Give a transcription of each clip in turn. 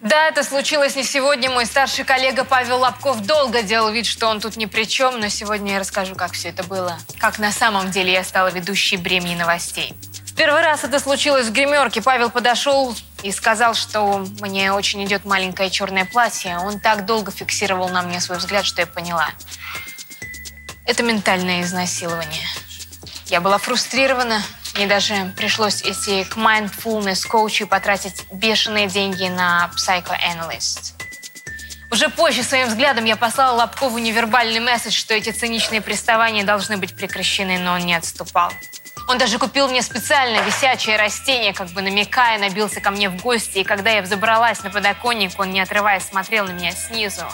Да, это случилось не сегодня. Мой старший коллега Павел Лобков долго делал вид, что он тут ни при чем, но сегодня я расскажу, как все это было. Как на самом деле я стала ведущей бремени новостей. Первый раз это случилось в гримерке. Павел подошел и сказал, что мне очень идет маленькое черное платье. Он так долго фиксировал на мне свой взгляд, что я поняла. Это ментальное изнасилование. Я была фрустрирована. Мне даже пришлось идти к mindfulness коучу и потратить бешеные деньги на psychoanalyst. Уже позже своим взглядом я послала Лобкову невербальный месседж, что эти циничные приставания должны быть прекращены, но он не отступал. Он даже купил мне специально висячее растение, как бы намекая, набился ко мне в гости. И когда я взобралась на подоконник, он, не отрываясь, смотрел на меня снизу.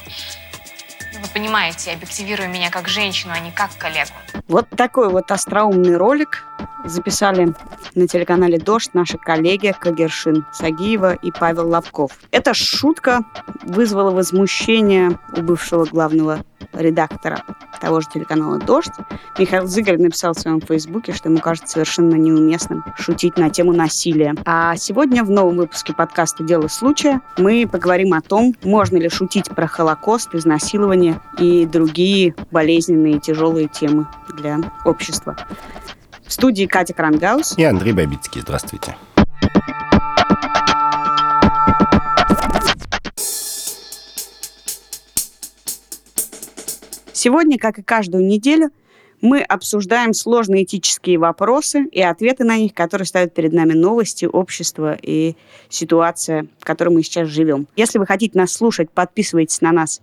Ну, вы понимаете, объективируя меня как женщину, а не как коллегу. Вот такой вот остроумный ролик записали на телеканале «Дождь» наши коллеги Кагершин Сагиева и Павел Лобков. Эта шутка вызвала возмущение у бывшего главного редактора того же телеканала «Дождь». Михаил Зыгорь написал в своем фейсбуке, что ему кажется совершенно неуместным шутить на тему насилия. А сегодня в новом выпуске подкаста «Дело случая» мы поговорим о том, можно ли шутить про Холокост, изнасилование и другие болезненные и тяжелые темы для общества. В студии Катя Крангаус и Андрей Бабицкий. Здравствуйте. Сегодня, как и каждую неделю, мы обсуждаем сложные этические вопросы и ответы на них, которые ставят перед нами новости, общество и ситуация, в которой мы сейчас живем. Если вы хотите нас слушать, подписывайтесь на нас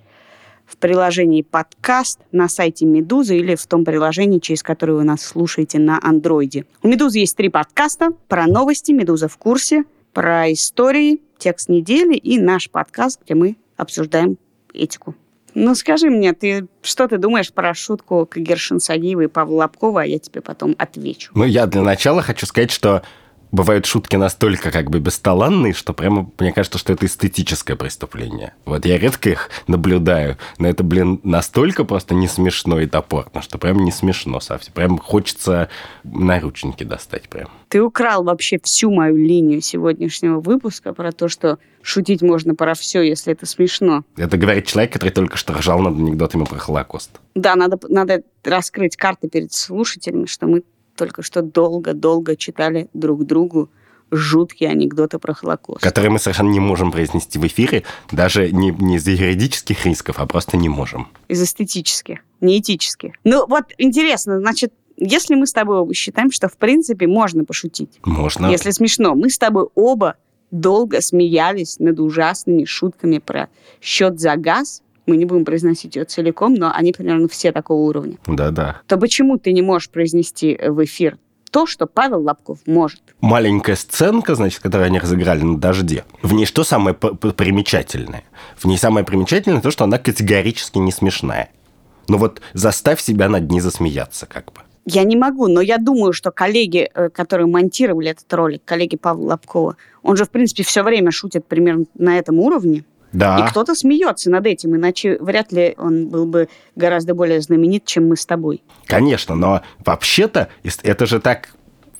в приложении подкаст на сайте Медузы или в том приложении, через которое вы нас слушаете на андроиде. У Медузы есть три подкаста про новости, Медуза в курсе, про истории, текст недели и наш подкаст, где мы обсуждаем этику. Ну, скажи мне, ты что ты думаешь про шутку Кагершин Сагиева и Павла Лобкова, а я тебе потом отвечу. Ну, я для начала хочу сказать, что бывают шутки настолько как бы бесталанные, что прямо мне кажется, что это эстетическое преступление. Вот я редко их наблюдаю, но это, блин, настолько просто не смешно и топорно, что прям не смешно совсем. Прям хочется наручники достать прям. Ты украл вообще всю мою линию сегодняшнего выпуска про то, что шутить можно про все, если это смешно. Это говорит человек, который только что ржал над анекдотами про Холокост. Да, надо, надо раскрыть карты перед слушателями, что мы только что долго-долго читали друг другу жуткие анекдоты про Холокост. Которые мы совершенно не можем произнести в эфире, даже не, не из юридических рисков, а просто не можем. Из эстетических, не этических. Ну вот интересно, значит, если мы с тобой оба считаем, что в принципе можно пошутить. Можно. Если смешно. Мы с тобой оба долго смеялись над ужасными шутками про счет за газ, мы не будем произносить ее целиком, но они примерно все такого уровня. Да-да. То почему ты не можешь произнести в эфир то, что Павел Лобков может. Маленькая сценка, значит, которую они разыграли на дожде. В ней что самое примечательное? В ней самое примечательное то, что она категорически не смешная. Ну вот заставь себя над ней засмеяться как бы. Я не могу, но я думаю, что коллеги, э, которые монтировали этот ролик, коллеги Павла Лобкова, он же, в принципе, все время шутит примерно на этом уровне. Да. И кто-то смеется над этим, иначе вряд ли он был бы гораздо более знаменит, чем мы с тобой. Конечно, но вообще-то это же так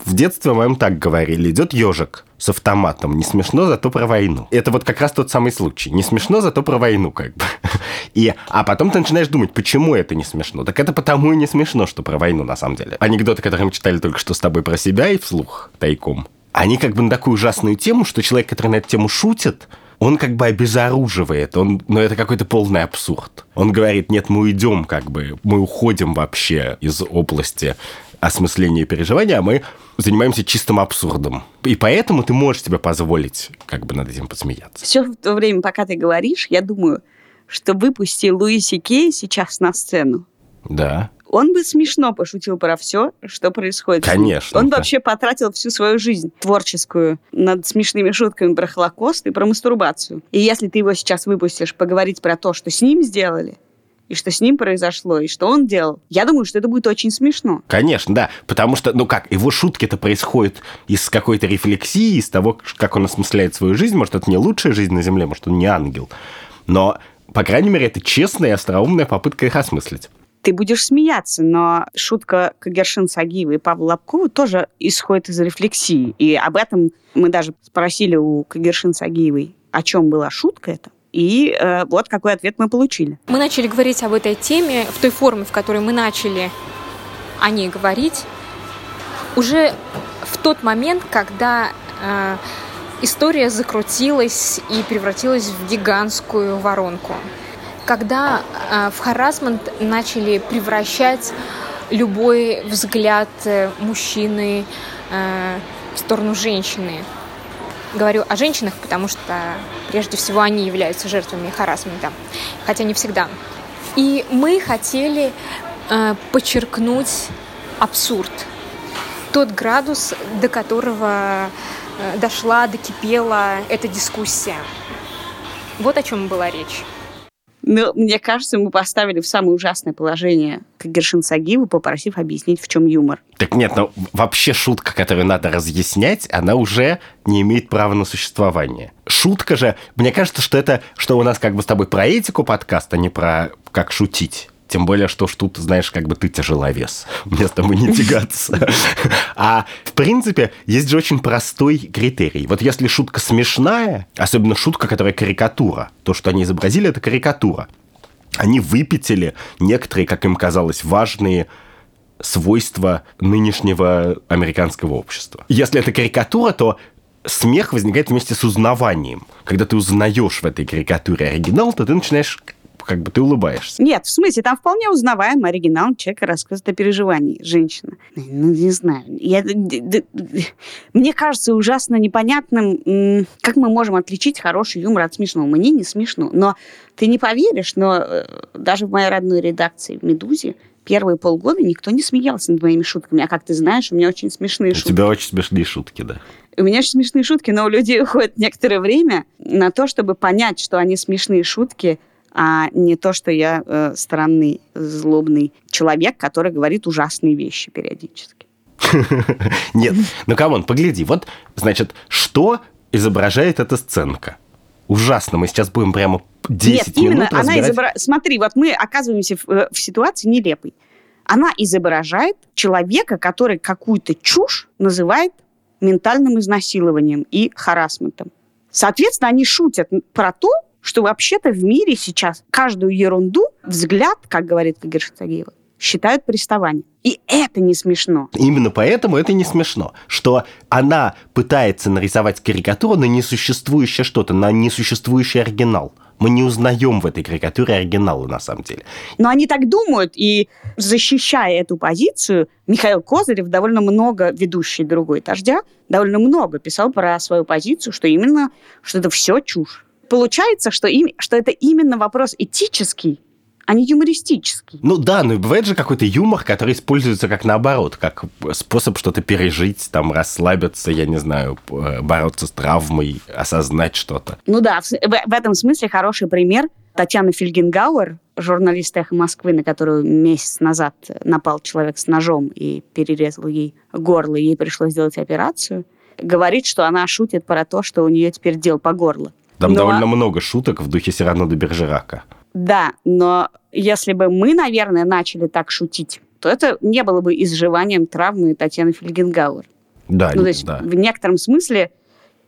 в детстве моем так говорили. Идет ежик с автоматом. Не смешно, зато про войну. Это вот как раз тот самый случай. Не смешно, зато про войну как бы. И, а потом ты начинаешь думать, почему это не смешно. Так это потому и не смешно, что про войну на самом деле. Анекдоты, которые мы читали только что с тобой про себя и вслух тайком, они как бы на такую ужасную тему, что человек, который на эту тему шутит, он как бы обезоруживает, он, но ну, это какой-то полный абсурд. Он говорит, нет, мы уйдем как бы, мы уходим вообще из области осмысления и переживания, а мы занимаемся чистым абсурдом. И поэтому ты можешь себе позволить как бы над этим посмеяться. Все в то время, пока ты говоришь, я думаю, что выпусти Луиси Кей сейчас на сцену. Да он бы смешно пошутил про все, что происходит. Конечно. Он вообще потратил всю свою жизнь творческую над смешными шутками про Холокост и про мастурбацию. И если ты его сейчас выпустишь поговорить про то, что с ним сделали, и что с ним произошло, и что он делал. Я думаю, что это будет очень смешно. Конечно, да. Потому что, ну как, его шутки-то происходят из какой-то рефлексии, из того, как он осмысляет свою жизнь. Может, это не лучшая жизнь на Земле, может, он не ангел. Но, по крайней мере, это честная и остроумная попытка их осмыслить ты будешь смеяться, но шутка Кагершин Сагиева и Павла Лобкова тоже исходит из рефлексии. И об этом мы даже спросили у Кагершин Сагиевой о чем была шутка эта. И э, вот какой ответ мы получили. Мы начали говорить об этой теме в той форме, в которой мы начали о ней говорить, уже в тот момент, когда э, история закрутилась и превратилась в гигантскую воронку. Когда э, в харасмент начали превращать любой взгляд э, мужчины э, в сторону женщины. Говорю о женщинах, потому что прежде всего они являются жертвами харасмента, хотя не всегда. И мы хотели э, подчеркнуть абсурд, тот градус, до которого дошла, докипела эта дискуссия. Вот о чем была речь. Но мне кажется, мы поставили в самое ужасное положение Кагершин Сагиву, попросив объяснить, в чем юмор. Так нет, ну вообще шутка, которую надо разъяснять, она уже не имеет права на существование. Шутка же, мне кажется, что это, что у нас как бы с тобой про этику подкаст, а не про как шутить. Тем более, что ж тут, знаешь, как бы ты тяжеловес. Мне с тобой не тягаться. А в принципе, есть же очень простой критерий. Вот если шутка смешная, особенно шутка, которая карикатура, то, что они изобразили, это карикатура. Они выпятили некоторые, как им казалось, важные свойства нынешнего американского общества. Если это карикатура, то смех возникает вместе с узнаванием. Когда ты узнаешь в этой карикатуре оригинал, то ты начинаешь как бы ты улыбаешься. Нет, в смысле, там вполне узнаваемый оригинал человека рассказывает о переживании женщины. Ну, не знаю. Я, мне кажется ужасно непонятным, как мы можем отличить хороший юмор от смешного. Мне не смешно. Но ты не поверишь, но э, даже в моей родной редакции в «Медузе» первые полгода никто не смеялся над моими шутками. А как ты знаешь, у меня очень смешные у шутки. У тебя очень смешные шутки, да. У меня очень смешные шутки, но у людей уходит некоторое время на то, чтобы понять, что они смешные шутки – а не то, что я э, странный, злобный человек, который говорит ужасные вещи периодически. Нет, ну come on, погляди, вот, значит, что изображает эта сценка? Ужасно, мы сейчас будем прямо 10 Нет, именно минут она изображает... Смотри, вот мы оказываемся в, э, в ситуации нелепой. Она изображает человека, который какую-то чушь называет ментальным изнасилованием и харасментом. Соответственно, они шутят про то, что вообще-то в мире сейчас каждую ерунду, взгляд, как говорит Сагиева, считают приставанием. И это не смешно. Именно поэтому это не смешно, что она пытается нарисовать карикатуру на несуществующее что-то, на несуществующий оригинал. Мы не узнаем в этой карикатуре оригинала на самом деле. Но они так думают, и защищая эту позицию, Михаил Козырев довольно много, ведущий другой «Дождя», довольно много писал про свою позицию, что именно, что это все чушь получается, что, им, что это именно вопрос этический, а не юмористический. Ну да, но бывает же какой-то юмор, который используется как наоборот, как способ что-то пережить, там, расслабиться, я не знаю, бороться с травмой, осознать что-то. Ну да, в, в этом смысле хороший пример Татьяна Фильгенгауэр, журналист «Эхо Москвы», на которую месяц назад напал человек с ножом и перерезал ей горло, ей пришлось сделать операцию, говорит, что она шутит про то, что у нее теперь дел по горло. Там но... довольно много шуток в духе Сирано де Бержерака. Да, но если бы мы, наверное, начали так шутить, то это не было бы изживанием травмы Татьяны Фельгенгауэр. Да, ну, то есть да. в некотором смысле,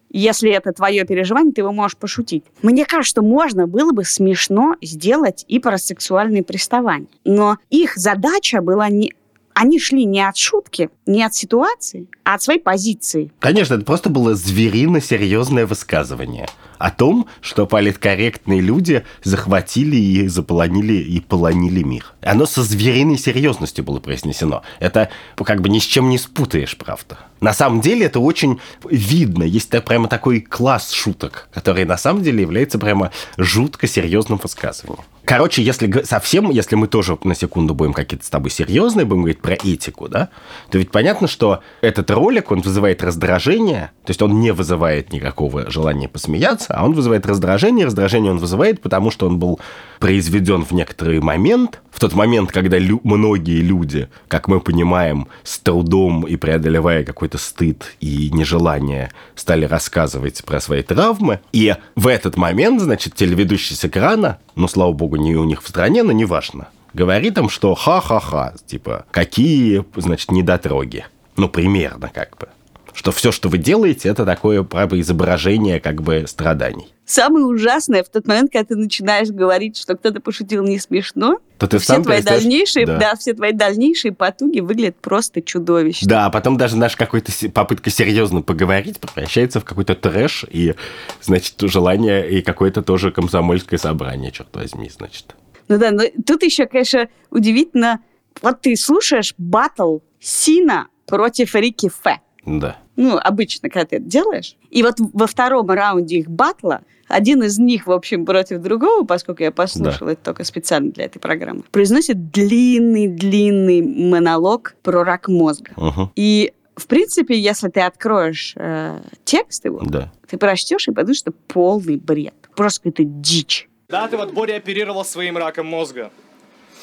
если это твое переживание, ты его можешь пошутить. Мне кажется, что можно было бы смешно сделать и про сексуальные приставания. Но их задача была не они шли не от шутки, не от ситуации, а от своей позиции. Конечно, это просто было зверино серьезное высказывание о том, что политкорректные люди захватили и заполонили и полонили мир. Оно со звериной серьезностью было произнесено. Это как бы ни с чем не спутаешь, правда. На самом деле это очень видно. Есть прямо такой класс шуток, который на самом деле является прямо жутко серьезным высказыванием. Короче, если совсем, если мы тоже на секунду будем какие-то с тобой серьезные, будем говорить про этику, да, то ведь понятно, что этот ролик, он вызывает раздражение, то есть он не вызывает никакого желания посмеяться, а он вызывает раздражение. Раздражение он вызывает, потому что он был произведен в некоторый момент, в тот момент, когда лю- многие люди, как мы понимаем, с трудом и преодолевая какой-то стыд и нежелание, стали рассказывать про свои травмы. И в этот момент, значит, телеведущий с экрана, ну, слава богу, не у них в стране, но неважно, говорит им, что ха-ха-ха, типа, какие, значит, недотроги. Ну, примерно как бы. Что все, что вы делаете, это такое правое изображение как бы страданий. Самое ужасное в тот момент, когда ты начинаешь говорить, что кто-то пошутил не смешно, То ты все сам твои перестаешь- дальнейшие, Да. да. все твои дальнейшие потуги выглядят просто чудовищно. Да, а потом даже наша какая-то попытка серьезно поговорить превращается в какой-то трэш и, значит, желание и какое-то тоже комсомольское собрание, черт возьми, значит. Ну да, но тут еще, конечно, удивительно, вот ты слушаешь батл Сина против Рики Фе. Да. Ну, обычно, когда ты это делаешь. И вот во втором раунде их батла один из них, в общем, против другого, поскольку я послушала это только специально для этой программы, произносит длинный-длинный монолог про рак мозга. Мгм. И, в принципе, если ты откроешь э, текст его, Да. ты прочтешь и подумаешь, что полный бред. Просто какая-то дичь. Да, ты вот Боря оперировал своим раком мозга.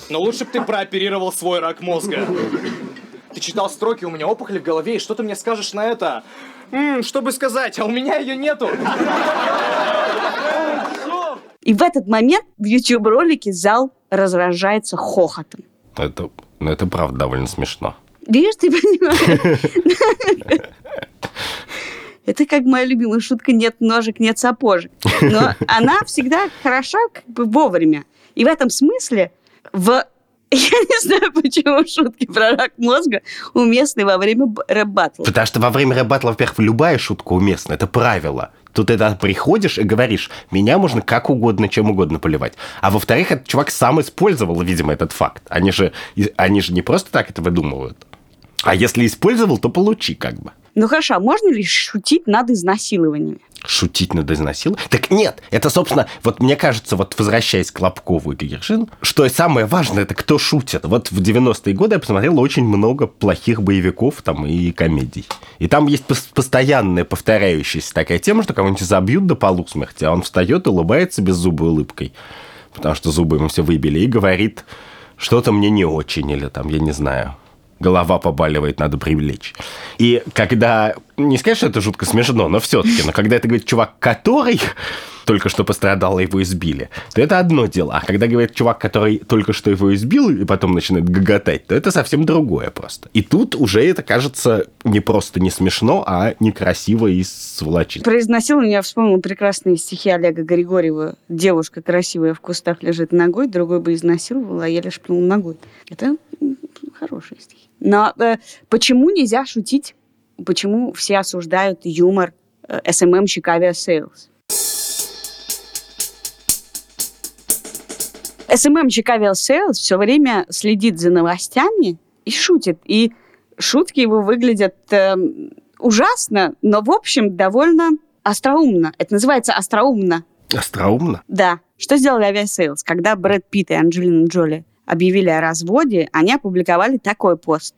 Но лучше бы ты прооперировал свой рак мозга. Читал строки, у меня опухоль в голове, и что ты мне скажешь на это? М, что бы сказать, а у меня ее нету. И в этот момент в YouTube-ролике зал разражается хохотом. Это, ну, это правда довольно смешно. Видишь, ты понимаешь? Это как моя любимая шутка «нет ножек, нет сапожек». Но она всегда хороша как бы вовремя. И в этом смысле в... Я не знаю, почему шутки про рак мозга уместны во время рэп-баттла. Потому что во время рэп-баттла, во-первых, любая шутка уместна, это правило. Тут это приходишь и говоришь, меня можно как угодно, чем угодно поливать. А во-вторых, этот чувак сам использовал, видимо, этот факт. Они же, они же не просто так это выдумывают. А если использовал, то получи как бы. Ну хорошо, а можно ли шутить над изнасилованиями? Шутить над изнасилованием? Так нет, это, собственно, вот мне кажется, вот возвращаясь к Лобкову и Гершин, что самое важное, это кто шутит. Вот в 90-е годы я посмотрел очень много плохих боевиков там и комедий. И там есть пос- постоянная повторяющаяся такая тема, что кого-нибудь забьют до полусмерти, а он встает и улыбается беззубой улыбкой, потому что зубы ему все выбили, и говорит, что-то мне не очень, или там, я не знаю, голова побаливает, надо привлечь. И когда, не сказать, что это жутко смешно, но все-таки, но когда это говорит чувак, который только что пострадал, и его избили, то это одно дело. А когда говорит чувак, который только что его избил, и потом начинает гоготать, то это совсем другое просто. И тут уже это кажется не просто не смешно, а некрасиво и сволочно. Про изнасилование я вспомнила прекрасные стихи Олега Григорьева. Девушка красивая в кустах лежит ногой, другой бы изнасиловал, а я лишь пнул ногой. Это хорошие стихи. Но э, почему нельзя шутить? Почему все осуждают юмор э, СММщик Aviasales? СММщик Aviasales все время следит за новостями и шутит. И шутки его выглядят эм, ужасно, но, в общем, довольно остроумно. Это называется остроумно. Остроумно. Да. Что сделали Aviasales? Когда Брэд Питт и Анджелина Джоли объявили о разводе, они опубликовали такой пост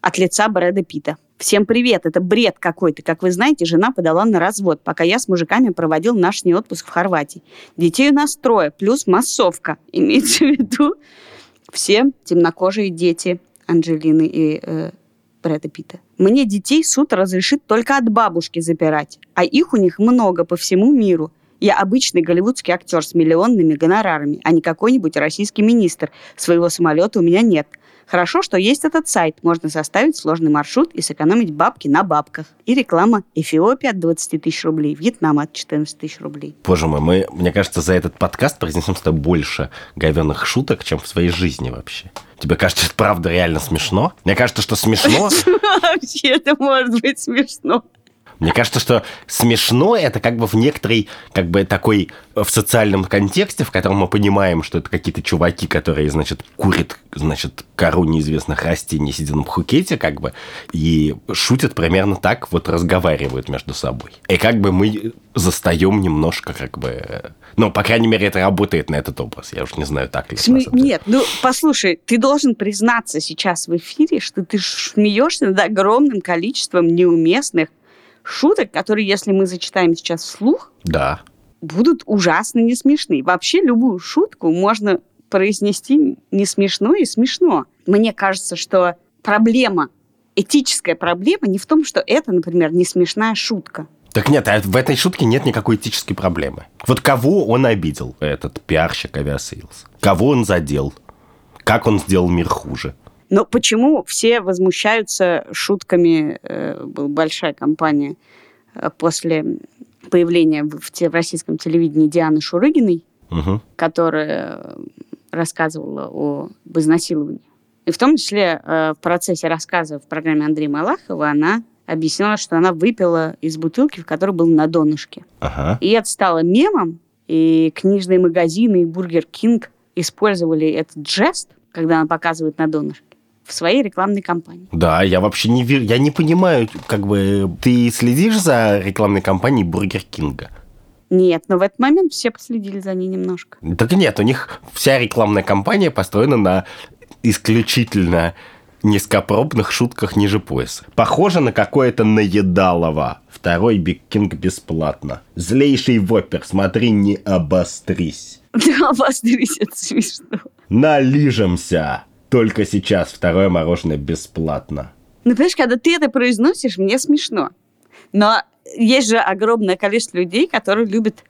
от лица Брэда Питта. Всем привет, это бред какой-то. Как вы знаете, жена подала на развод, пока я с мужиками проводил наш не отпуск в Хорватии. Детей у нас трое, плюс массовка. Имеется в виду все темнокожие дети Анджелины и э, Брэда Питта. Мне детей суд разрешит только от бабушки запирать, а их у них много по всему миру. Я обычный голливудский актер с миллионными гонорарами, а не какой-нибудь российский министр. Своего самолета у меня нет. Хорошо, что есть этот сайт. Можно составить сложный маршрут и сэкономить бабки на бабках. И реклама Эфиопия от 20 тысяч рублей, Вьетнам от 14 тысяч рублей. Боже мой, мы, мне кажется, за этот подкаст произнесем с тобой больше говенных шуток, чем в своей жизни вообще. Тебе кажется, это правда реально смешно? Мне кажется, что смешно Вообще это может быть смешно. Мне кажется, что смешно это как бы в некоторой, как бы такой, в социальном контексте, в котором мы понимаем, что это какие-то чуваки, которые, значит, курят, значит, кору неизвестных растений, сидя на Пхукете, как бы, и шутят примерно так, вот разговаривают между собой. И как бы мы застаем немножко, как бы, ну, по крайней мере, это работает на этот образ. Я уж не знаю, так ли. Сме-. Нет, ну послушай, ты должен признаться сейчас в эфире, что ты смеешься над огромным количеством неуместных шуток, которые, если мы зачитаем сейчас вслух, Да. будут ужасно не смешны. Вообще любую шутку можно произнести не смешно и смешно. Мне кажется, что проблема, этическая проблема не в том, что это, например, не смешная шутка. Так нет, а в этой шутке нет никакой этической проблемы. Вот кого он обидел, этот пиарщик Aviasales? Кого он задел? Как он сделал мир хуже? Но почему все возмущаются шутками? Э, была большая кампания э, после появления в, российском телевидении Дианы Шурыгиной, Угу. которая рассказывала об изнасиловании. И в том числе э, в процессе рассказа в программе Андрея Малахова она объясняла, что она выпила из бутылки, в которой был на донышке. Ага. И это стало мемом, и книжные магазины, и Бургер Кинг использовали этот жест, когда она показывает на донышке, в своей рекламной кампании. Да, я вообще не верю, я не понимаю, как бы ты следишь за рекламной кампанией Бургер Кинга? Нет, но в этот момент все последили за ней немножко. Так нет, у них вся рекламная кампания построена на исключительно низкопробных шутках ниже пояса. Похоже на какое-то наедалово. Второй Big King бесплатно. Злейший Whopper, смотри, не обострись. Да, обострись, это смешно. Налижемся. Только сейчас второе мороженое бесплатно. Ну, понимаешь, когда ты это произносишь, мне смешно. Но есть же огромное количество людей, которые любят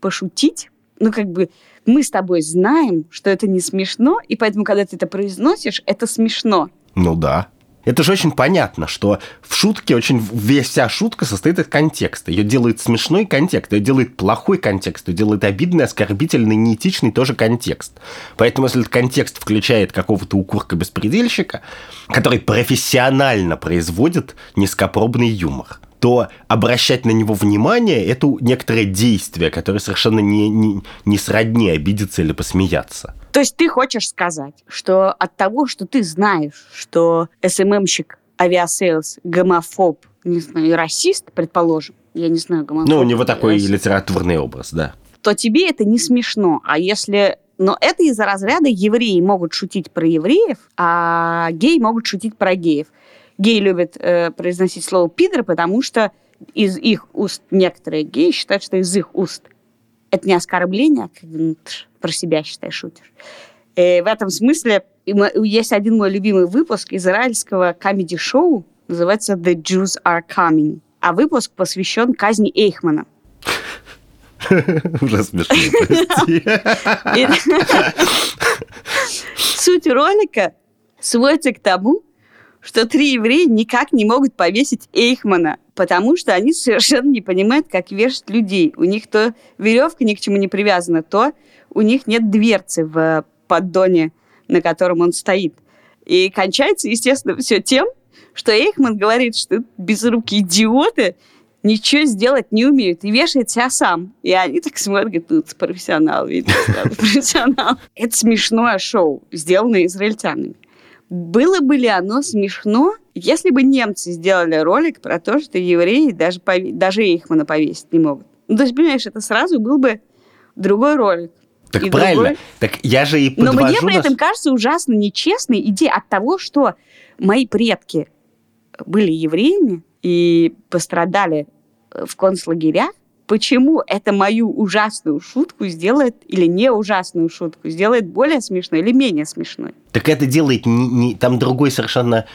пошутить. Ну, как бы мы с тобой знаем, что это не смешно, и поэтому, когда ты это произносишь, это смешно. Ну да. Это же очень понятно, что в шутке очень весь вся шутка состоит из контекста. Ее делает смешной контекст, ее делает плохой контекст, ее делает обидный, оскорбительный, неэтичный тоже контекст. Поэтому если этот контекст включает какого-то укурка-беспредельщика, который профессионально производит низкопробный юмор, то обращать на него внимание – это некоторое действие, которое совершенно не, не, не сродни обидеться или посмеяться. То есть ты хочешь сказать, что от того, что ты знаешь, что СММщик, Aviasales, гомофоб, не знаю, расист, предположим, я не знаю, гомофоб. Ну, у него такой расист, литературный образ, да. То тебе это не смешно. А если... Но это из-за разряда евреи могут шутить про евреев, а геи могут шутить про геев. Геи любят э, произносить слово «пидор», потому что из их уст некоторые геи считают, что из их уст это не оскорбление, а как ну, про себя, считай, шутишь. И в этом смысле есть один мой любимый выпуск израильского комеди-шоу, называется «The Jews are Coming». А выпуск посвящен казни Эйхмана. Уже смешно, Суть ролика сводится к тому, что три еврея никак не могут повесить Эйхмана, потому что они совершенно не понимают, как вешать людей. У них то веревка ни к чему не привязана, то у них нет дверцы в поддоне, на котором он стоит. И кончается, естественно, все тем, что Эйхман говорит, что безрукие идиоты ничего сделать не умеют и вешает себя сам. И они так смотрят, говорят, ну, профессионал, ты профессионал. Это смешное шоу, сделанное израильтянами. Было бы ли оно смешно, если бы немцы сделали ролик про то, что евреи даже, пове- даже Эйхмана повесить не могут? Ну, то есть, понимаешь, это сразу был бы другой ролик. Так И правильно. другой. Так я же и Но подвожу мне при нас- этом кажется ужасно нечестной идея от того, что мои предки были евреями и пострадали в концлагерях. Почему это мою ужасную шутку сделает, или не ужасную шутку, сделает более смешной или менее смешной? Так это делает не, не- там другой совершенно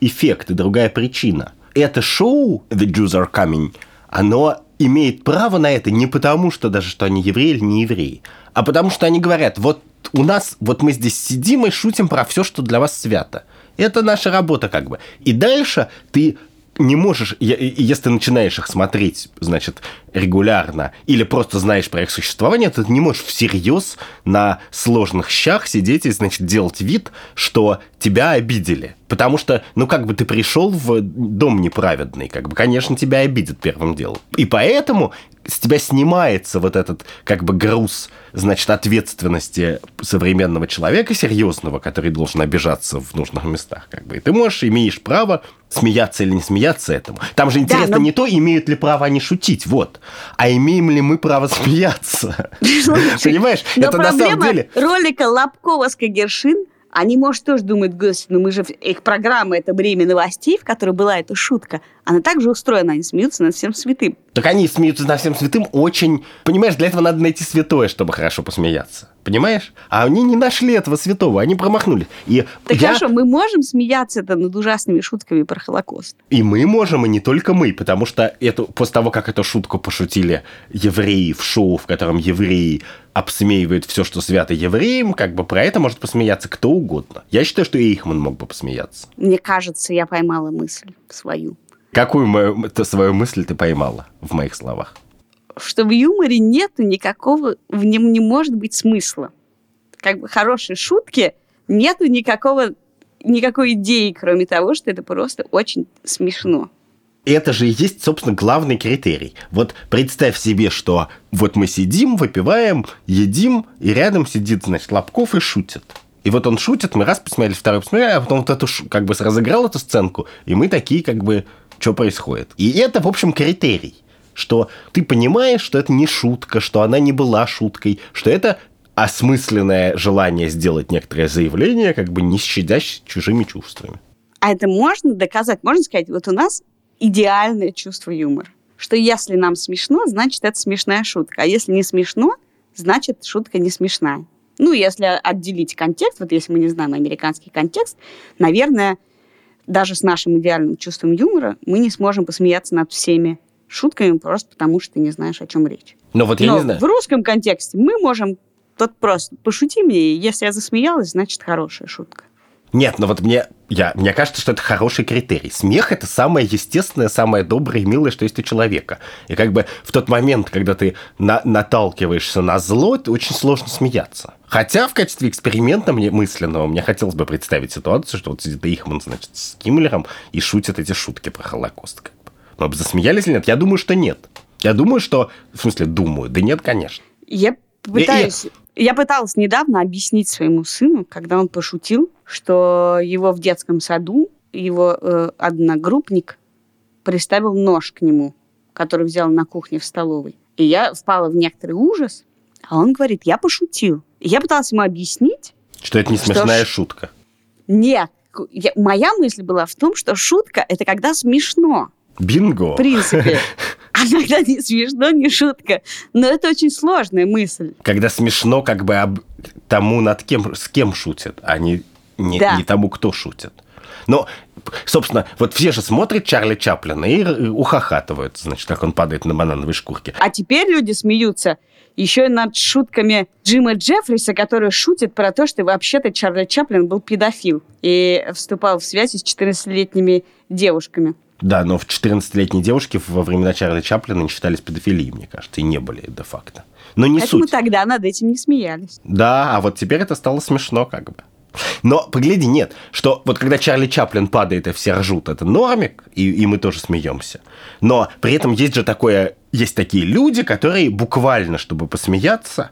эффект и другая причина. Это шоу The Jews Are Coming, оно имеет право на это не потому, что даже что они евреи или не евреи, а потому что они говорят, вот у нас, вот мы здесь сидим и шутим про все, что для вас свято. Это наша работа как бы. И дальше ты не можешь, если ты начинаешь их смотреть, значит, регулярно, или просто знаешь про их существование, ты не можешь всерьез на сложных щах сидеть и, значит, делать вид, что тебя обидели. Потому что, ну, как бы ты пришел в дом неправедный, как бы, конечно, тебя обидят первым делом. И поэтому с тебя снимается вот этот, как бы, груз, значит, ответственности современного человека, серьезного, который должен обижаться в нужных местах, как бы. И ты можешь, имеешь право смеяться или не смеяться этому. Там же интересно но- не то, имеют ли право они шутить, вот, а имеем ли мы право смеяться. Понимаешь? Но Это на самом деле... ролика Лобкова с Кагершин, они, может, тоже думают, господи, ну мы же, их программа – это время новостей, в которой была эта шутка. Она также устроена, они смеются над всем святым. Так они смеются на всем святым очень... Понимаешь, для этого надо найти святое, чтобы хорошо посмеяться. Понимаешь? А они не нашли этого святого, они промахнулись. И Так я- хорошо, мы можем смеяться это над ужасными шутками про Холокост. И мы можем, и не только мы, потому что эту, после того, как эту шутку пошутили евреи в шоу, в котором евреи обсмеивают все, что свято евреям, как бы про это может посмеяться кто угодно. Я считаю, что и Эйхман мог бы посмеяться. Мне кажется, я поймала мысль свою. Какую мою, ты свою мысль ты поймала в моих словах? Что в юморе нету никакого, в нем не может быть смысла. Как бы хорошей шутки нету никакого, никакой идеи, кроме того, что это просто очень смешно. Это же и есть, собственно, главный критерий. Вот представь себе, что вот мы сидим, выпиваем, едим, и рядом сидит, значит, Лобков и шутит. И вот он шутит, мы раз посмотрели, второй посмотрели, а потом вот эту, как бы разыграл эту сценку, и мы такие, как бы, что происходит. И это, в общем, критерий, что ты понимаешь, что это не шутка, что она не была шуткой, что это осмысленное желание сделать некоторое заявление, как бы не щадясь чужими чувствами. А это можно доказать? Можно сказать, вот у нас идеальное чувство юмора. Что если нам смешно, значит, это смешная шутка. А если не смешно, значит, шутка не смешная. Ну, если отделить контекст, вот если мы не знаем американский контекст, наверное, даже с нашим идеальным чувством юмора мы не сможем посмеяться над всеми шутками просто потому, что ты не знаешь, о чем речь. Но вот я Но не знаю. в русском контексте мы можем вот просто пошути мне, и если я засмеялась, значит, хорошая шутка. Нет, но вот мне, я, мне кажется, что это хороший критерий. Смех – это самое естественное, самое доброе и милое, что есть у человека. И как бы в тот момент, когда ты на- наталкиваешься на зло, это очень сложно смеяться. Хотя в качестве эксперимента мне мысленного мне хотелось бы представить ситуацию, что вот сидит Эйхман, значит, с Киммлером и шутят эти шутки про Холокост. Как бы. Но засмеялись или нет? Я думаю, что нет. Я думаю, что... В смысле, думаю. Да нет, конечно. Я пытаюсь... Я пыталась недавно объяснить своему сыну, когда он пошутил, что его в детском саду его э, одногруппник приставил нож к нему, который взял на кухне в столовой. И я впала в некоторый ужас, а он говорит, я пошутил. И я пыталась ему объяснить, Что это не Что смешная ж. шутка. нет, я- моя мысль была в том, что шутка – это когда смешно, Бинго. в принципе. А когда не смешно, не шутка. Но это очень сложная мысль. Когда смешно как бы об тому, над кем, с кем шутят, а не, не, Да. не тому, кто шутит. Но, собственно, вот все же смотрят Чарли Чаплина и р- ухахатывают, значит, как он падает на банановой шкурке. А теперь люди смеются еще и над шутками Джима Джеффриса, который шутит про то, что вообще-то Чарли Чаплин был педофил и вступал в связи с 14-летними девушками. Да, но в 14-летней девушке во времена Чарли Чаплина не считались педофилией, мне кажется, и не были де-факто. Но не Поэтому суть. тогда над этим не смеялись. Да, а вот теперь это стало смешно как бы. Но погляди, нет, что вот когда Чарли Чаплин падает, и все ржут, это нормик, и, и мы тоже смеемся. Но при этом есть же такое, есть такие люди, которые буквально, чтобы посмеяться,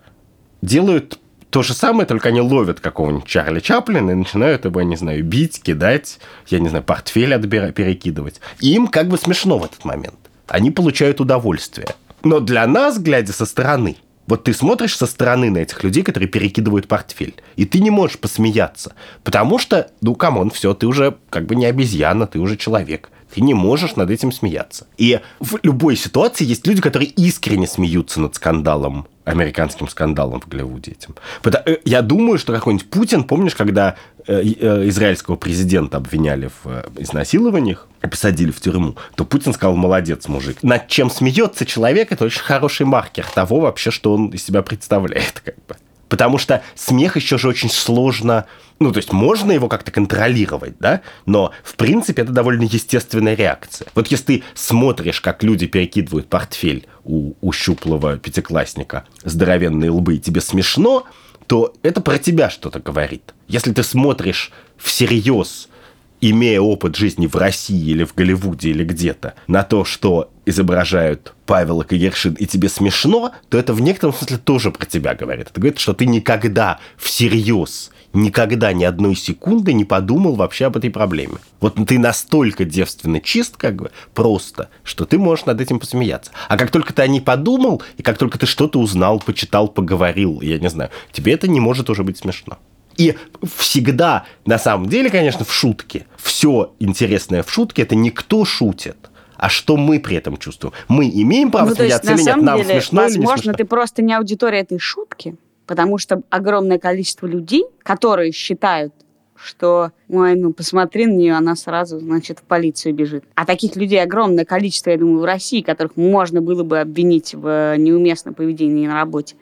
делают то же самое, только они ловят какого-нибудь Чарли Чаплина и начинают его, я не знаю, бить, кидать, я не знаю, портфель отбира- перекидывать. И им как бы смешно в этот момент. Они получают удовольствие. Но для нас, глядя со стороны, вот ты смотришь со стороны на этих людей, которые перекидывают портфель, и ты не можешь посмеяться, потому что, ну, come on, все, ты уже как бы не обезьяна, ты уже человек. Ты не можешь над этим смеяться. И в любой ситуации есть люди, которые искренне смеются над скандалом, американским скандалом в Голливуде этим. Э, Я думаю, что какой-нибудь Путин, помнишь, когда э, э, израильского президента обвиняли в изнасилованиях, и посадили в тюрьму, то Путин сказал, молодец, мужик. Над чем смеется человек, это очень хороший маркер того вообще, что он из себя представляет. Как бы. Потому что смех еще же очень сложно... Ну, то есть можно его как-то контролировать, да? Но, в принципе, это довольно естественная реакция. Вот если ты смотришь, как люди перекидывают портфель у, у щуплого пятиклассника, здоровенные лбы, и тебе смешно, то это про тебя что-то говорит. Если ты смотришь всерьез имея опыт жизни в России или в Голливуде или где-то, на то, что изображают Павел и Кагершин, и тебе смешно, то это в некотором смысле тоже про тебя говорит. Это говорит, что ты никогда всерьез, никогда ни одной секунды не подумал вообще об этой проблеме. Вот ты настолько девственно чист, как бы, просто, что ты можешь над этим посмеяться. А как только ты о ней подумал, и как только ты что-то узнал, почитал, поговорил, я не знаю, тебе это не может уже быть смешно. И всегда, на самом деле, конечно, в шутке, все интересное в шутке, это не кто шутит, А что мы при этом чувствуем? Мы имеем право Ну, смеяться на или нет? Нам деле, смешно или не возможно, смешно? ты просто не аудитория этой шутки, потому что огромное количество людей, которые считают, что, ой, ну посмотри на нее, она сразу, значит, в полицию бежит. А таких людей огромное количество, я думаю, в России, которых можно было бы обвинить в э, неуместном поведении на работе.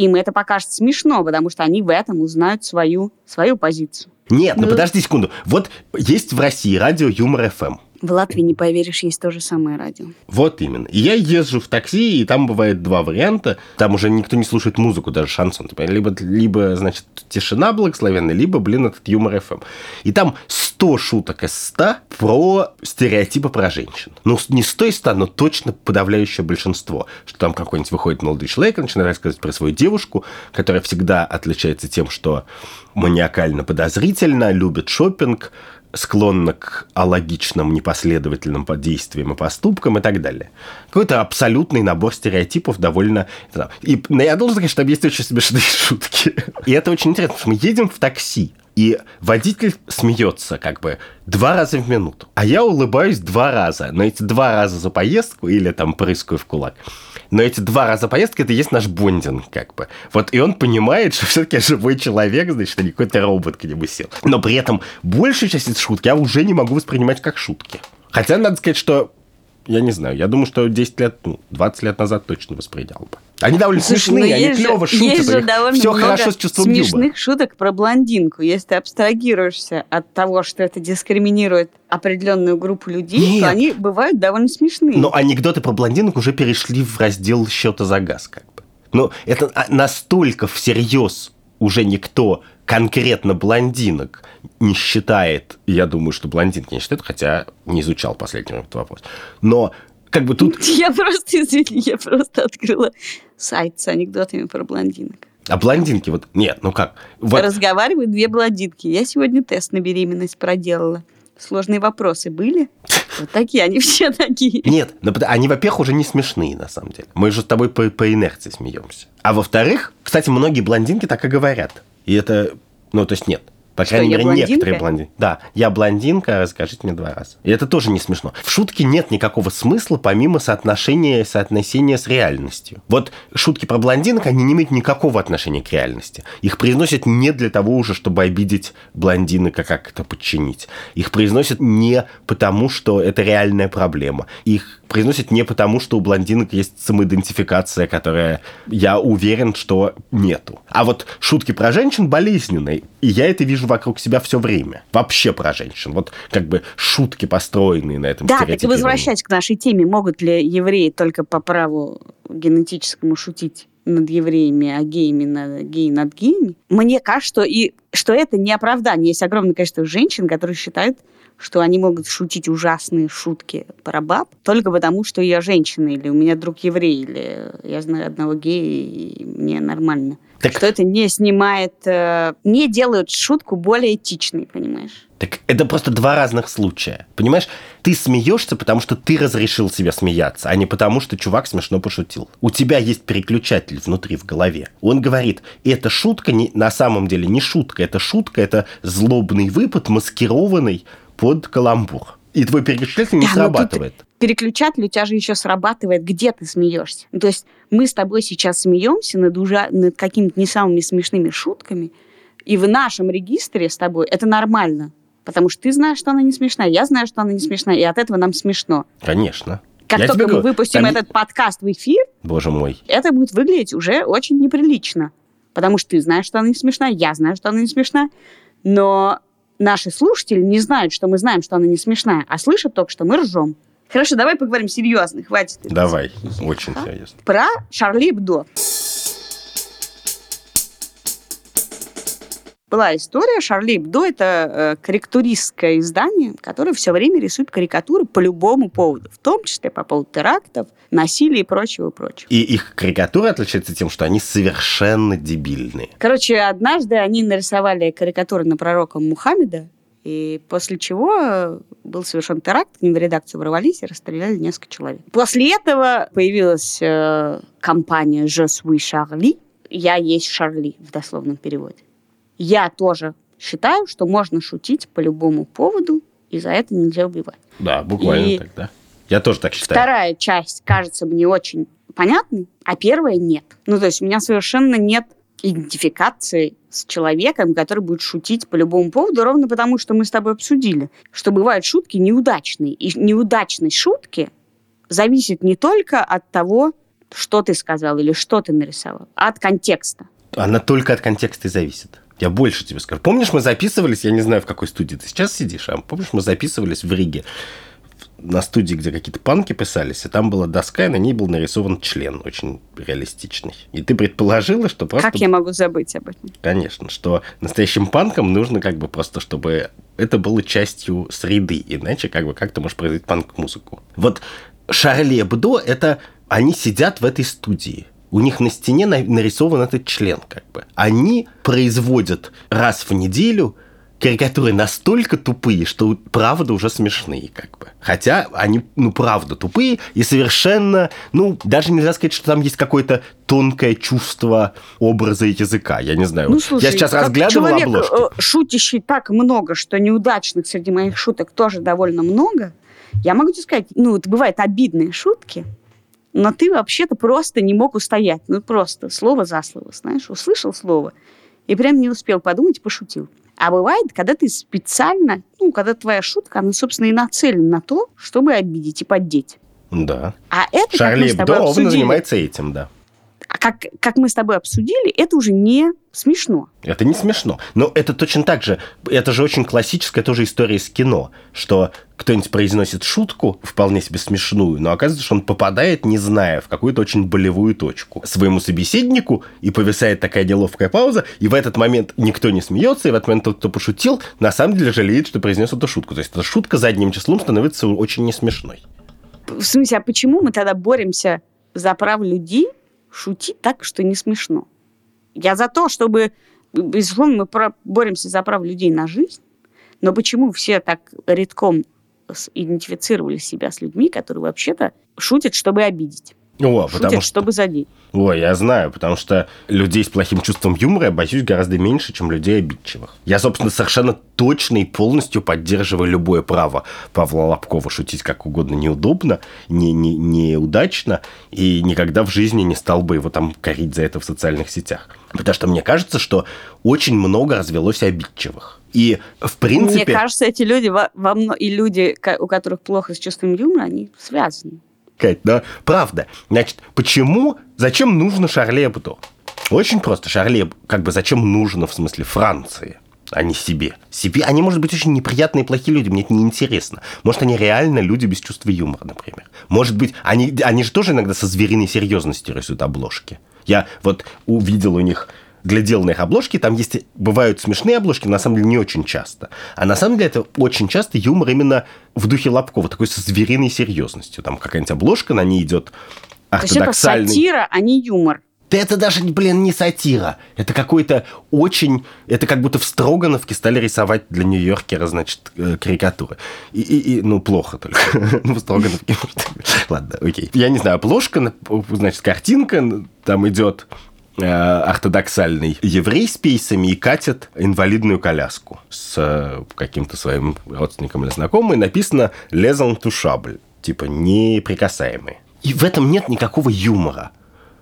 Им это покажется смешно, потому что они в этом узнают свою, свою позицию. Нет, ну Ну. подожди секунду. Вот есть в России радио Юмор ФМ. В Латвии, не поверишь, есть то же самое радио. Вот именно. И я езжу в такси, и там бывает два варианта. Там уже никто не слушает музыку, даже шансон. Либо, либо, значит, тишина благословенная, либо, блин, этот юмор FM. И там 100 шуток из 100 про стереотипы про женщин. Ну, не 100 из 100, но точно подавляющее большинство. Что там какой-нибудь выходит молодой человек начинает рассказывать про свою девушку, которая всегда отличается тем, что маниакально подозрительно, любит шопинг, склонна к алогичным, непоследовательным по- действиям и поступкам и так далее. Какой-то абсолютный набор стереотипов довольно... И я должен сказать, там есть очень смешные шутки. И это очень интересно, потому что мы едем в такси, и водитель смеется как бы два раза в минуту. А я улыбаюсь два раза. Но эти два раза за поездку или там прыскаю в кулак. Но эти два раза поездки это и есть наш бондинг, как бы. Вот, и он понимает, что все-таки живой человек, значит, а не какой-то робот к нему сел. Но при этом большую часть этих шуток я уже не могу воспринимать как шутки. Хотя надо сказать, что я не знаю, я думаю, что 10 лет, ну, 20 лет назад точно воспринял бы. Они довольно Слушай, смешные, ну, они же- клево шутят, Есть же довольно все много хорошо с чувством смешных юмора. шуток про блондинку. Если ты абстрагируешься от того, что это дискриминирует определенную группу людей, Нет. то они бывают довольно смешные. Но анекдоты про блондинок уже перешли в раздел счета за газ, как бы. Ну, это а, настолько всерьез уже никто конкретно блондинок не считает, я думаю, что блондинки не считают, хотя не изучал последний этот вопрос. Но как бы тут... Я просто, извини, я просто открыла сайт с анекдотами про блондинок. А блондинки вот... Нет, ну как? Вот Разговаривают две блондинки. Я сегодня тест на беременность проделала. Сложные вопросы были? Вот такие, они все такие. Нет, ну, потому- они, во-первых, уже не смешные, на самом деле. Мы же с тобой по, по инерции смеемся. А во-вторых, кстати, многие блондинки так и говорят. И это, ну, то есть нет. По Что, крайней мере, блондинка? некоторые блондинки. Да, я блондинка, расскажите мне два раза. И это тоже не смешно. В шутке нет никакого смысла, помимо соотношения, соотносения с реальностью. Вот шутки про блондинок, они не имеют никакого отношения к реальности. Их произносят не для того уже, чтобы обидеть блондинок, а как это подчинить. Их произносят не потому, что это реальная проблема. Их произносят не потому, что у блондинок есть самоидентификация, которая, я уверен, что нету. А вот шутки про женщин болезненные. И я это вижу вокруг себя все время. Вообще про женщин. Вот как бы шутки, построенные на этом Да, так и возвращаясь к нашей теме, могут ли евреи только по праву генетическому шутить над евреями, а геями над, геи над геями? Мне кажется, что, и, что это не оправдание. Есть огромное количество женщин, которые считают, что они могут шутить ужасные шутки про баб только потому, что я женщина, или у меня друг еврей, или я знаю одного гея, и мне нормально. Так- Что это не снимает, э, не делают шутку более этичной, понимаешь? Так это просто два разных случая. Понимаешь, ты смеешься, потому что ты разрешил себе смеяться, а не потому, что чувак смешно пошутил. У тебя есть переключатель внутри в голове. Он говорит, эта шутка не, на самом деле не шутка, это шутка, это злобный выпад, маскированный под каламбур. И твой переключатель не Да, но тут срабатывает. переключатель у тебя же еще срабатывает, где ты смеешься. Ну, то есть мы с тобой сейчас смеемся над, ужа... над какими-то не самыми смешными шутками, и в нашем регистре с тобой это нормально. Потому что ты знаешь, что она не смешная, я знаю, что она не смешная, и от этого нам смешно. Конечно. Как Я только мы говорю, выпустим там- этот подкаст в эфир, Боже мой. это будет выглядеть уже очень неприлично. Потому что ты знаешь, что она не смешная, я знаю, что она не смешная, но наши слушатели не знают, что мы знаем, что она не смешная, а слышат только, что мы ржем. Хорошо, давай поговорим серьезно, хватит. Давай. Очень серьезно. Про Шарли Эбдо. Была история. Шарли Эбдо – это э, карикатуристское издание, которое все время рисует карикатуры по любому поводу, в том числе по поводу терактов, насилия и прочего, и прочего. И их карикатура отличается тем, что они совершенно дебильные. Короче, однажды они нарисовали карикатуры на пророка Мухаммеда, и после чего э, был совершен теракт, к ним в редакцию ворвались и расстреляли несколько человек. После этого появилась э, компания «Je suis Charlie», «Я есть Шарли» в дословном переводе. Я тоже считаю, что можно шутить по любому поводу, и за это нельзя убивать. Да, буквально И- так, да. Я тоже так считаю. Вторая часть кажется мне очень понятной, а первая нет. Ну, то есть у меня совершенно нет идентификации с человеком, который будет шутить по любому поводу, ровно потому, что мы с тобой обсудили, что бывают шутки неудачные. И неудачность шутки зависит не только от того, что ты сказал или что ты нарисовал, а от контекста. Она только от контекста и зависит. Я больше тебе скажу. Помнишь, мы записывались, я не знаю, в какой студии ты сейчас сидишь, а помнишь, мы записывались в Риге на студии, где какие-то панки писались, и там была доска, и на ней был нарисован член очень реалистичный. И ты предположила, что просто... Как я могу забыть об этом? Конечно, что настоящим панкам нужно как бы просто, чтобы это было частью среды, иначе как бы как ты можешь произвести панк-музыку. Вот Шарли Эбдо – это они сидят в этой студии, у них на стене нарисован этот член, как бы. Они производят раз в неделю карикатуры настолько тупые, что правда уже смешные, как бы. Хотя они, ну, правда тупые и совершенно, ну, даже нельзя сказать, что там есть какое-то тонкое чувство образа и языка. Я не знаю. Ну, слушай, я сейчас разглядывал человек, обложки. э, шутящий так много, что неудачных среди моих шуток тоже довольно много. Я могу тебе сказать, ну, это бывают обидные шутки, но ты вообще-то просто не мог устоять. Ну, просто слово за слово, знаешь, услышал слово и прям не успел подумать пошутил. А бывает, когда ты специально, ну, когда твоя шутка, она, собственно, и нацелена на то, чтобы обидеть и поддеть. Да. А это, как мы Шарли с тобой обсудили, занимается этим, да. Как, как мы с тобой обсудили, это уже не смешно. Это не смешно. Но это точно так же, это же очень классическая тоже история из кино, что кто-нибудь произносит шутку, вполне себе смешную, но оказывается, что он попадает, не зная, в какую-то очень болевую точку своему собеседнику, и повисает такая неловкая пауза, и в этот момент никто не смеется, и в этот момент тот, кто пошутил, на самом деле жалеет, что произнес эту шутку. То есть эта шутка задним числом становится очень несмешной. В смысле, а почему мы тогда боремся за право людей шутить так, что не смешно? Я за то, чтобы, безусловно, мы боремся за право людей на жизнь, но почему все так редком идентифицировали себя с людьми, которые вообще-то шутят, чтобы обидеть? О, Шутят, потому что... чтобы задеть. Ой, я знаю, потому что людей с плохим чувством юмора я боюсь гораздо меньше, чем людей обидчивых. Я, собственно, совершенно точно и полностью поддерживаю любое право Павла Лобкова шутить как угодно неудобно, не, не, неудачно, и никогда в жизни не стал бы его там корить за это в социальных сетях. Потому что мне кажется, что очень много развелось обидчивых. И, в принципе... Мне кажется, эти люди во, и люди, у которых плохо с чувством юмора, они связаны. Кать, да, правда. Значит, почему, зачем нужно Шарле Эбдо? Очень просто. Шарле, как бы зачем нужно, в смысле, Франции, а не себе? Себе они, может быть, очень неприятные и плохие люди, мне это неинтересно. Может, они реально люди без чувства юмора, например. Может быть, они, они же тоже иногда со звериной серьезностью рисуют обложки. Я вот увидел у них глядел на их обложки, там есть, бывают смешные обложки, но на самом деле не очень часто. А на самом деле это очень часто юмор именно в духе Лобкова, такой со звериной серьезностью. Там какая-нибудь обложка, на ней идет То есть это ортодоксальный... сатира, а не юмор. Да это даже, блин, не сатира. Это какой-то очень... Это как будто в Строгановке стали рисовать для Нью-Йоркера, значит, э, карикатуры. И, и- и, ну, плохо только. ну, в Строгановке... Ладно, окей. Я не знаю, обложка, на- значит, картинка, там идет ортодоксальный еврей с пейсами и катит инвалидную коляску с э, каким-то своим родственником или знакомым, и написано «Лезон тушабль», типа «неприкасаемый». И в этом нет никакого юмора.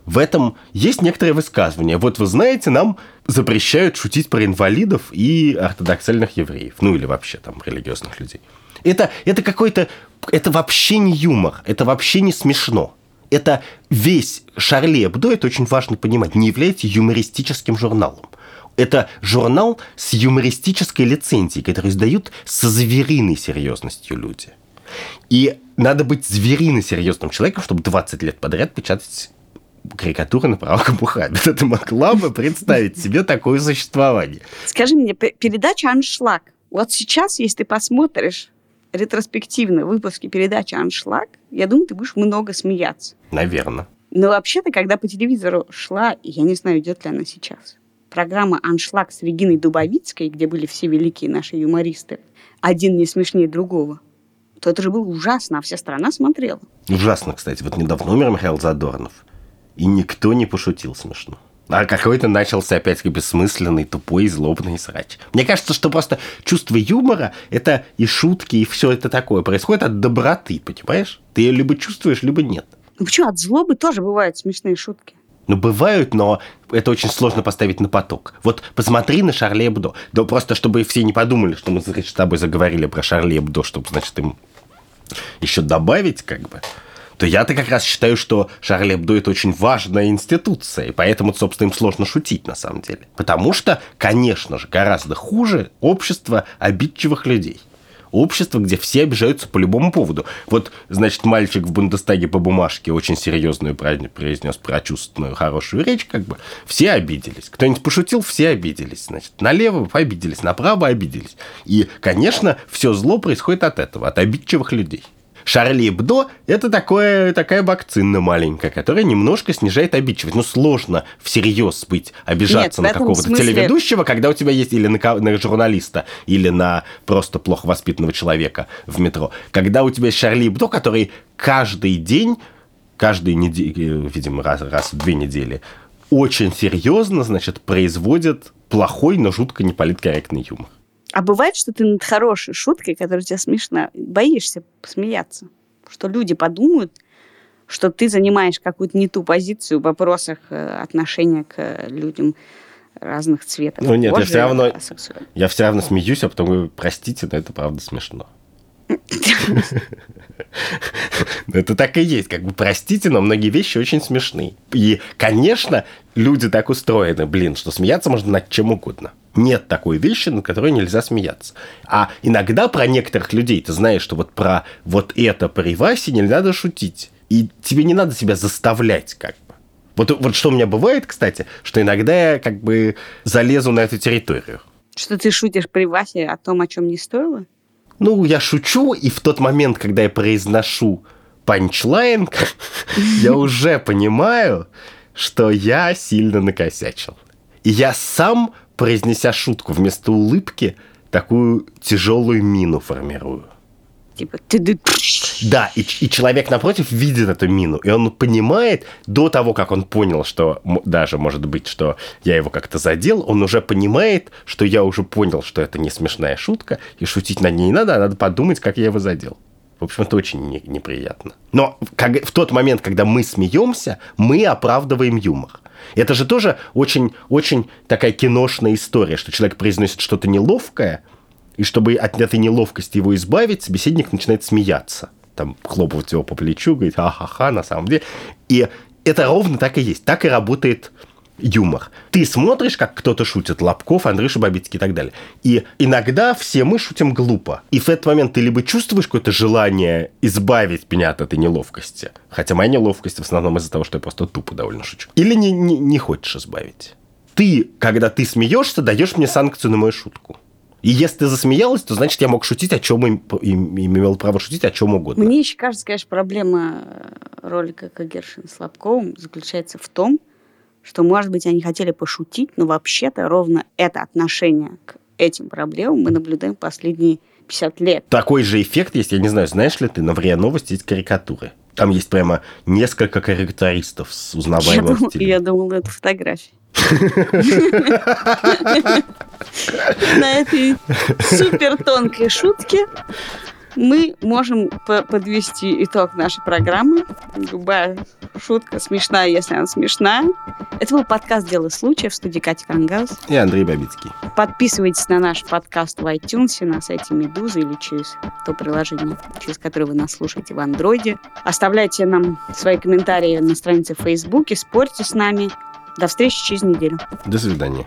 В этом есть некоторые высказывания. Вот вы знаете, нам запрещают шутить про инвалидов и ортодоксальных евреев. Ну или вообще там религиозных людей. Это, это какой-то... Это вообще не юмор. Это вообще не смешно. Это весь Шарли Эбдо, это очень важно понимать, не является юмористическим журналом. Это журнал с юмористической лицензией, который издают со звериной серьезностью люди. И надо быть зверино серьезным человеком, чтобы 20 лет подряд печатать карикатуры на пророка Мухаммеда. Ты могла бы представить себе такое существование? Скажи мне, передача «Аншлаг». Вот сейчас, если ты посмотришь ретроспективно выпуски передачи «Аншлаг», я думаю, ты будешь много смеяться. Наверное. Но вообще-то, когда по телевизору шла, я не знаю, идет ли она сейчас, программа «Аншлаг» с Региной Дубовицкой, где были все великие наши юмористы, один не смешнее другого, то это же было ужасно, а вся страна смотрела. Ужасно, кстати. Вот недавно умер Михаил Задорнов. И никто не пошутил смешно. А какой-то начался опять-таки бессмысленный, тупой, злобный срач. Мне кажется, что просто чувство юмора, это и шутки, и все это такое происходит от доброты, понимаешь? Ты ее либо чувствуешь, либо нет. Ну почему? От злобы тоже бывают смешные шутки. Ну, бывают, но это очень сложно поставить на поток. Вот посмотри на Шарли Эбдо. Да просто, чтобы все не подумали, что мы с тобой заговорили про Шарли Эбдо, чтобы, значит, им еще добавить, как бы то я-то как раз считаю, что Шарли Эбдо это очень важная институция, и поэтому, собственно, им сложно шутить на самом деле. Потому что, конечно же, гораздо хуже общество обидчивых людей. Общество, где все обижаются по любому поводу. Вот, значит, мальчик в Бундестаге по бумажке очень серьезную произнес прочувственную хорошую речь, как бы все обиделись. Кто-нибудь пошутил, все обиделись. Значит, налево обиделись, направо обиделись. И, конечно, все зло происходит от этого, от обидчивых людей. Шарли Эбдо – это такое, такая вакцина маленькая, которая немножко снижает обидчивость. Ну, сложно всерьез быть, обижаться Нет, на какого-то смысле... телеведущего, когда у тебя есть или на, на журналиста, или на просто плохо воспитанного человека в метро. Когда у тебя есть Шарли Эбдо, который каждый день, каждую неделю, видимо, раз, раз в две недели, очень серьезно, значит, производит плохой, но жутко неполиткорректный юмор. А бывает, что ты над хорошей шуткой, которая тебе смешна, боишься смеяться. Что люди подумают, что ты занимаешь какую-то не ту позицию в вопросах э, отношения к людям разных цветов. Ну нет, я все равно, я все равно смеюсь, а потом говорю, простите, но это правда смешно. Это так и есть. Как бы, простите, но многие вещи очень смешные. И, конечно, люди так устроены, блин, что смеяться можно над чем угодно. Нет такой вещи, над которой нельзя смеяться. А иногда про некоторых людей ты знаешь, что вот про вот это при Васе не надо шутить. И тебе не надо себя заставлять как бы. Вот, вот что у меня бывает, кстати, что иногда я как бы залезу на эту территорию. Что ты шутишь при Васе о том, о чем не стоило? ну, я шучу, и в тот момент, когда я произношу панчлайн, я уже понимаю, что я сильно накосячил. И я сам, произнеся шутку вместо улыбки, такую тяжелую мину формирую типа ты Да, и, и человек напротив видит эту мину, и он понимает, до того, как он понял, что даже, может быть, что я его как-то задел, он уже понимает, что я уже понял, что это не смешная шутка, и шутить на ней не надо, а надо подумать, как я его задел. В общем, это очень не, неприятно. Но как, в тот момент, когда мы смеемся, мы оправдываем юмор. Это же тоже очень, очень такая киношная история, что человек произносит что-то неловкое – и чтобы от этой неловкости его избавить, собеседник начинает смеяться. Там хлопать его по плечу, говорит, ха-ха-ха, на самом деле. И это ровно так и есть. Так и работает юмор. Ты смотришь, как кто-то шутит, Лобков, Андрей Шабабицкий и так далее. И иногда все мы шутим глупо. И в этот момент ты либо чувствуешь какое-то желание избавить меня от этой неловкости, хотя моя неловкость в основном из-за того, что я просто тупо довольно шучу, или не, не, не хочешь избавить. Ты, когда ты смеешься, даешь мне санкцию на мою шутку. И если ты засмеялась, то значит, я мог шутить о чем им, им, им имел право шутить о чем угодно. Мне еще кажется, конечно, проблема э, ролика Кагершин с Лобковым заключается в том, что, может быть, они хотели пошутить, но вообще-то ровно это отношение к этим проблемам мы наблюдаем последние 50 лет. Такой же эффект есть, я не знаю, знаешь ли ты, на ВРИА Новости есть карикатуры. Там есть прямо несколько карикатуристов с узнаваемым я стилем. Я думала, это фотографии. На этой супер тонкой шутке мы можем подвести итог нашей программы. Любая шутка смешная, если она смешная. Это был подкаст «Дело случая» в студии Кати Крангаус. И Андрей Бабицкий. Подписывайтесь на наш подкаст в iTunes, на сайте Медузы или через то приложение, через которое вы нас слушаете в Андроиде. Оставляйте нам свои комментарии на странице в Фейсбуке, спорьте с нами. До встречи через неделю. До свидания.